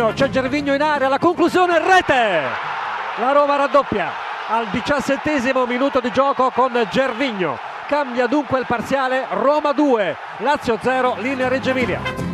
Gervigno, c'è Gervigno in area, la conclusione rete. La Roma raddoppia al diciassettesimo minuto di gioco con Gervigno. Cambia dunque il parziale Roma 2, Lazio 0, linea Reggio Emilia.